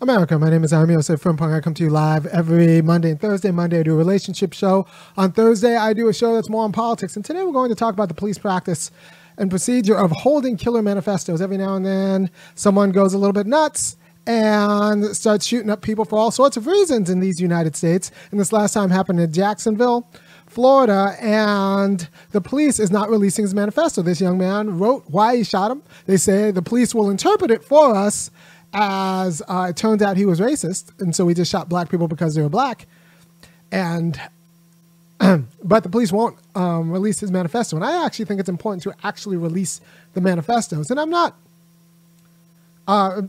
America, my name is Ami Yosef from Punk. I come to you live every Monday and Thursday. Monday, I do a relationship show. On Thursday, I do a show that's more on politics. And today, we're going to talk about the police practice and procedure of holding killer manifestos. Every now and then, someone goes a little bit nuts and starts shooting up people for all sorts of reasons in these United States. And this last time happened in Jacksonville. Florida, and the police is not releasing his manifesto. This young man wrote why he shot him. They say the police will interpret it for us as uh, it turns out he was racist, and so we just shot black people because they were black. And but the police won't um, release his manifesto, and I actually think it's important to actually release the manifestos. And I'm not uh,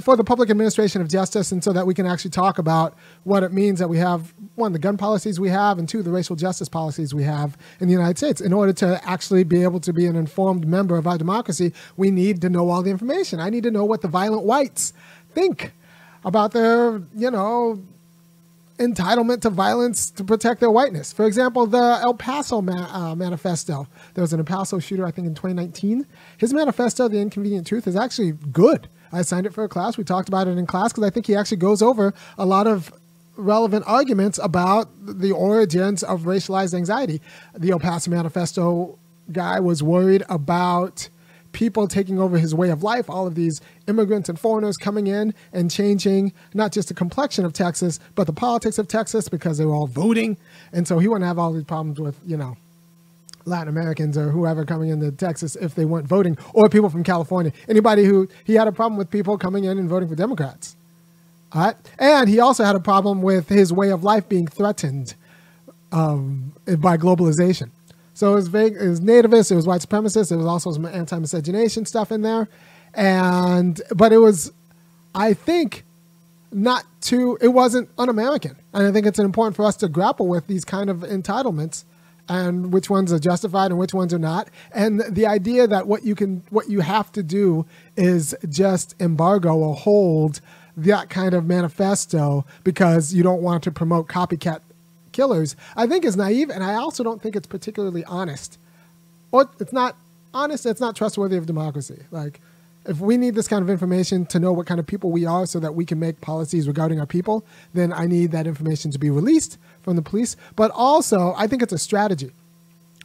for the public administration of justice, and so that we can actually talk about what it means that we have one the gun policies we have, and two the racial justice policies we have in the United States. In order to actually be able to be an informed member of our democracy, we need to know all the information. I need to know what the violent whites think about their, you know, entitlement to violence to protect their whiteness. For example, the El Paso ma- uh, manifesto. There was an El Paso shooter, I think, in 2019. His manifesto, The Inconvenient Truth, is actually good. I signed it for a class. We talked about it in class because I think he actually goes over a lot of relevant arguments about the origins of racialized anxiety. The El Paso Manifesto guy was worried about people taking over his way of life, all of these immigrants and foreigners coming in and changing not just the complexion of Texas, but the politics of Texas because they were all voting. And so he wouldn't have all these problems with, you know, Latin Americans or whoever coming into Texas if they weren't voting, or people from California. Anybody who he had a problem with people coming in and voting for Democrats. All right, and he also had a problem with his way of life being threatened um, by globalization. So it was vague, it was nativist, it was white supremacist, there was also some anti-miscegenation stuff in there, and but it was, I think, not too. It wasn't un-American, and I think it's important for us to grapple with these kind of entitlements and which ones are justified and which ones are not. And the idea that what you can, what you have to do is just embargo or hold that kind of manifesto because you don't want to promote copycat killers, I think is naive. And I also don't think it's particularly honest. Or it's not honest, it's not trustworthy of democracy. Like, if we need this kind of information to know what kind of people we are so that we can make policies regarding our people, then I need that information to be released from the police. But also, I think it's a strategy.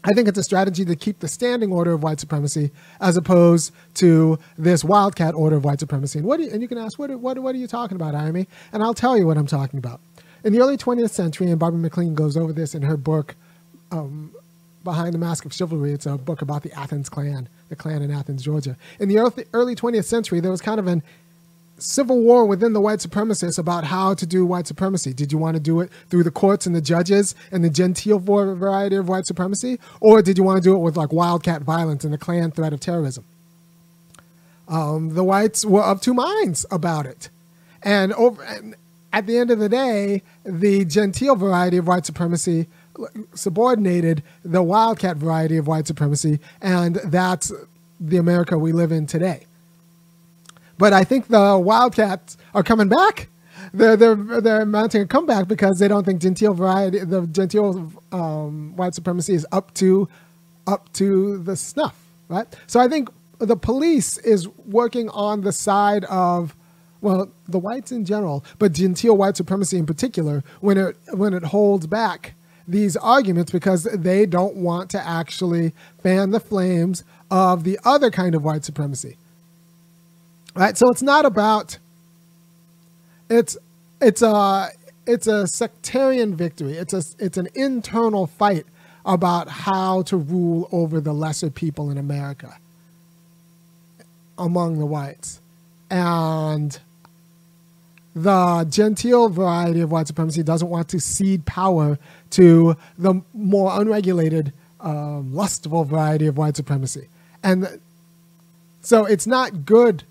I think it's a strategy to keep the standing order of white supremacy as opposed to this wildcat order of white supremacy. And what you, and you can ask, what, what, what are you talking about, Amy? And I'll tell you what I'm talking about. In the early 20th century, and Barbara MacLean goes over this in her book, um, Behind the Mask of Chivalry. It's a book about the Athens Klan, the Klan in Athens, Georgia. In the early 20th century, there was kind of an civil war within the white supremacists about how to do white supremacy. Did you want to do it through the courts and the judges and the genteel variety of white supremacy, or did you want to do it with like wildcat violence and the Klan threat of terrorism? Um, the whites were of two minds about it, and over and at the end of the day, the genteel variety of white supremacy subordinated the wildcat variety of white supremacy, and that's the America we live in today. But I think the Wildcats are coming back. They're they're they're mounting a comeback because they don't think genteel variety, the genteel um, white supremacy is up to up to the snuff, right? So I think the police is working on the side of well, the whites in general, but genteel white supremacy in particular, when it when it holds back these arguments because they don't want to actually fan the flames of the other kind of white supremacy. Right? So it's not about it's it's a it's a sectarian victory. It's a it's an internal fight about how to rule over the lesser people in America among the whites. And the genteel variety of white supremacy doesn't want to cede power to the more unregulated, um, lustful variety of white supremacy. And so it's not good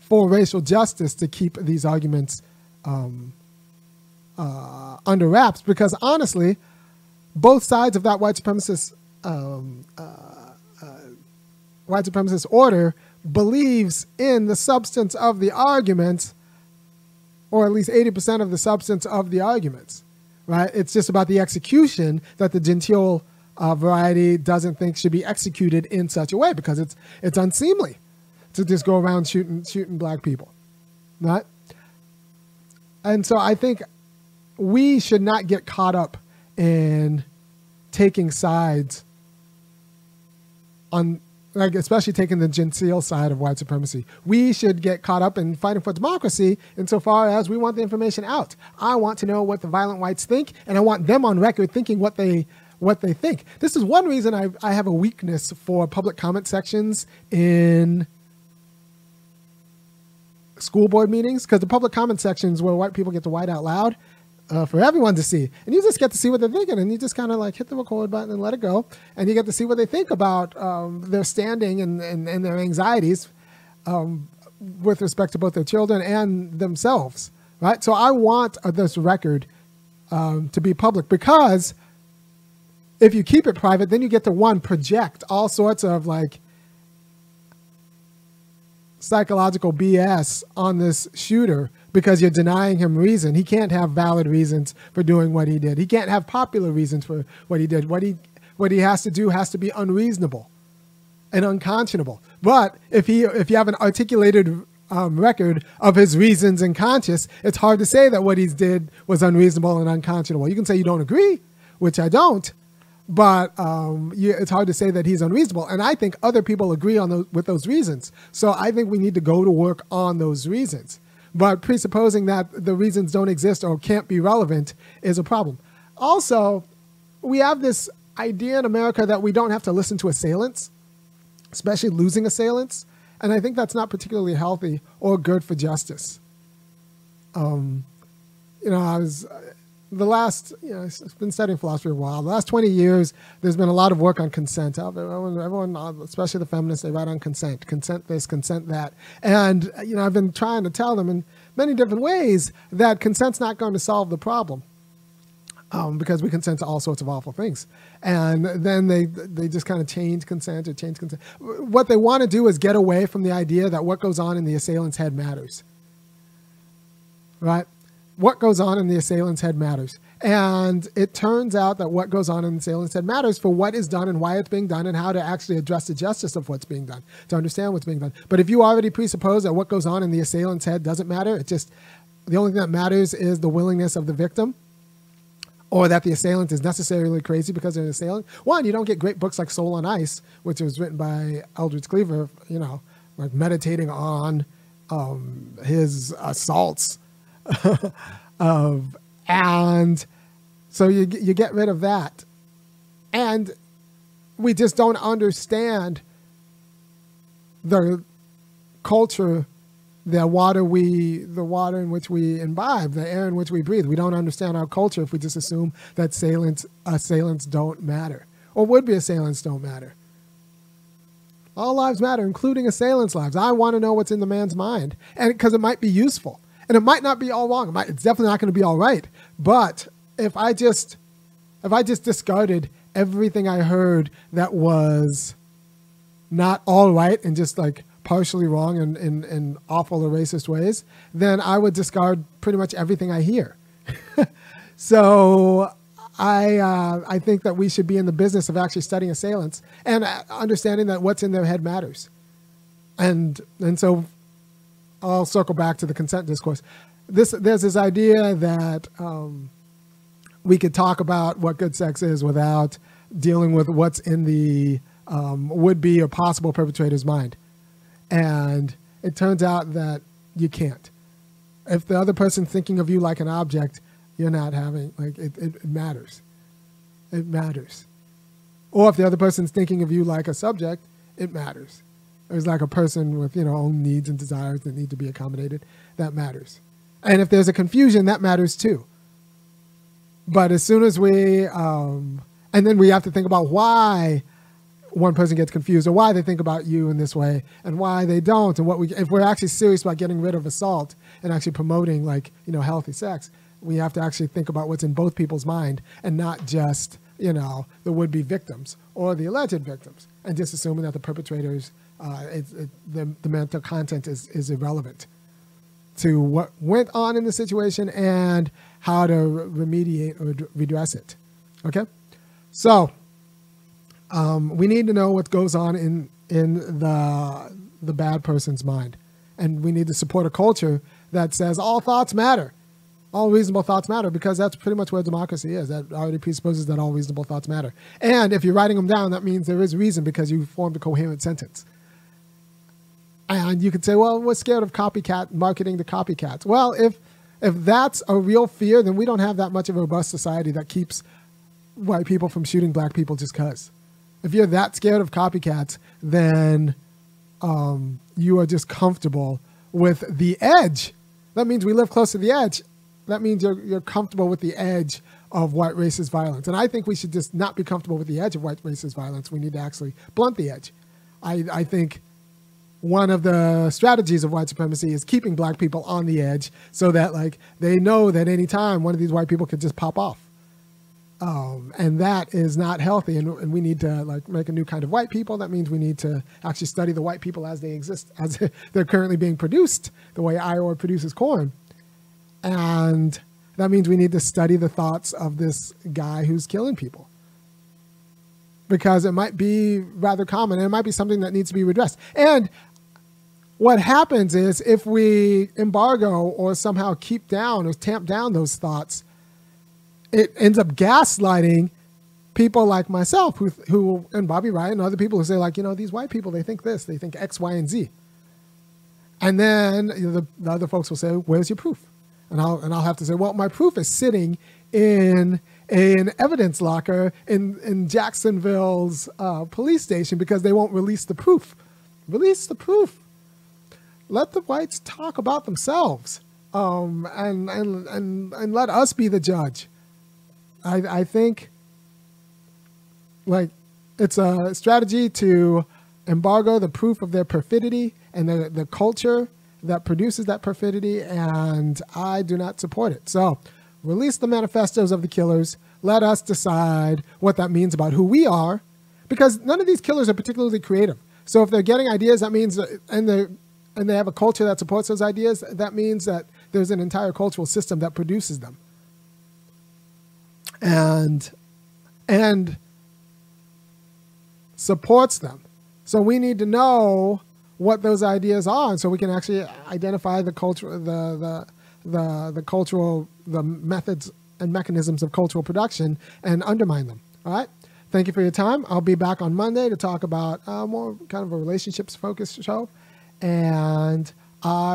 for racial justice to keep these arguments um, uh, under wraps because honestly, both sides of that white supremacist um, uh, uh, white supremacist order believes in the substance of the arguments, or at least eighty percent of the substance of the arguments. Right? It's just about the execution that the genteel uh, variety doesn't think should be executed in such a way because it's it's unseemly to just go around shooting shooting black people. Right? And so I think we should not get caught up in taking sides on like especially taking the genteel side of white supremacy. We should get caught up in fighting for democracy insofar as we want the information out. I want to know what the violent whites think, and I want them on record thinking what they what they think. This is one reason I, I have a weakness for public comment sections in school board meetings because the public comment sections where white people get to white out loud uh, for everyone to see. And you just get to see what they're thinking, and you just kind of like hit the record button and let it go, and you get to see what they think about um, their standing and, and, and their anxieties um, with respect to both their children and themselves, right? So I want uh, this record um, to be public because if you keep it private, then you get to one project all sorts of like psychological BS on this shooter because you're denying him reason. He can't have valid reasons for doing what he did. He can't have popular reasons for what he did. What he what he has to do has to be unreasonable and unconscionable. But if he if you have an articulated um, record of his reasons and conscious, it's hard to say that what he did was unreasonable and unconscionable. You can say you don't agree, which I don't, but um, it's hard to say that he's unreasonable. And I think other people agree on those, with those reasons. So I think we need to go to work on those reasons. But presupposing that the reasons don't exist or can't be relevant is a problem. Also, we have this idea in America that we don't have to listen to assailants, especially losing assailants. And I think that's not particularly healthy or good for justice. Um, you know, I was the last, you know, I've been studying philosophy a while. The last 20 years, there's been a lot of work on consent. Everyone, everyone, especially the feminists, they write on consent, consent this, consent that. And, you know, I've been trying to tell them in many different ways that consent's not going to solve the problem. Um, because we consent to all sorts of awful things. And then they they just kind of change consent or change consent. What they want to do is get away from the idea that what goes on in the assailant's head matters. Right? What goes on in the assailant's head matters. And it turns out that what goes on in the assailant's head matters for what is done and why it's being done and how to actually address the justice of what's being done, to understand what's being done. But if you already presuppose that what goes on in the assailant's head doesn't matter, it just, the only thing that matters is the willingness of the victim or that the assailant is necessarily crazy because they're an assailant. One, you don't get great books like Soul on Ice, which was written by Eldridge Cleaver, you know, like meditating on um, his assaults of, um, and so you you get rid of that, and we just don't understand the culture, the water we, the water in which we imbibe, the air in which we breathe. We don't understand our culture if we just assume that assailants assailants uh, don't matter, or would be assailants don't matter. All lives matter, including assailants' lives. I want to know what's in the man's mind, and because it might be useful and it might not be all wrong. It might, it's definitely not going to be all right. But if I just if I just discarded everything I heard that was not all right and just like partially wrong in, in, in awful or racist ways, then I would discard pretty much everything I hear. so I uh, I think that we should be in the business of actually studying assailants and uh, understanding that what's in their head matters. And and so I'll circle back to the consent discourse. This there's this idea that um, we could talk about what good sex is without dealing with what's in the um, would be or possible perpetrator's mind, and it turns out that you can't. If the other person's thinking of you like an object, you're not having like it, it, it matters. It matters. Or if the other person's thinking of you like a subject, it matters there's like a person with you know own needs and desires that need to be accommodated that matters. And if there's a confusion that matters too. But as soon as we um, and then we have to think about why one person gets confused or why they think about you in this way and why they don't. And what we if we're actually serious about getting rid of assault and actually promoting like you know healthy sex we have to actually think about what's in both people's mind and not just you know the would-be victims or the alleged victims. And just assuming that the perpetrators uh, it, the, the mental content is, is irrelevant to what went on in the situation and how to remediate or redress it. Okay? So, um, we need to know what goes on in, in the, the bad person's mind. And we need to support a culture that says all thoughts matter. all reasonable thoughts matter because that's pretty much where democracy is. That already presupposes that all reasonable thoughts matter. And if you're writing them down, that means there is reason because you formed a coherent sentence. And you could say, well, we're scared of copycat marketing to copycats. Well, if if that's a real fear, then we don't have that much of a robust society that keeps white people from shooting black people just because. If you're that scared of copycats, then um, you are just comfortable with the edge. That means we live close to the edge. That means you're, you're comfortable with the edge of white racist violence. And I think we should just not be comfortable with the edge of white racist violence. We need to actually blunt the edge. I, I think one of the strategies of white supremacy is keeping black people on the edge so that like they know that any time one of these white people could just pop off. Um, and that is not healthy and, and, we need to like make a new kind of white people. That means we need to actually study the white people as they exist as they're currently being produced the way iowa produces corn. And that means we need to study the thoughts of this guy who's killing people because it might be rather common and it might be something that needs to be redressed and what happens is if we embargo or somehow keep down or tamp down those thoughts, it ends up gaslighting people like myself who, who and Bobby Wright and other people who say like, you know, these white people, they think this, they think X, Y, and Z. And then you know, the, the other folks will say, where's your proof? And I'll, and I'll have to say, well, my proof is sitting in an evidence locker in, in Jacksonville's uh, police station because they won't release the proof. Release the proof let the whites talk about themselves um, and, and, and, and let us be the judge. I, I think like it's a strategy to embargo the proof of their perfidy and the, the culture that produces that perfidy, and I do not support it. So release the manifestos of the killers. Let us decide what that means about who we are, because none of these killers are particularly creative. So if they're getting ideas, that means, uh, and they're and they have a culture that supports those ideas, that means that there's an entire cultural system that produces them. And and supports them. So we need to know what those ideas are, and so we can actually identify the culture, the the the the cultural, the methods and mechanisms of cultural production, and undermine them. All right. Thank you for your time. I'll be back on Monday to talk about uh, more kind of a relationships focused show and I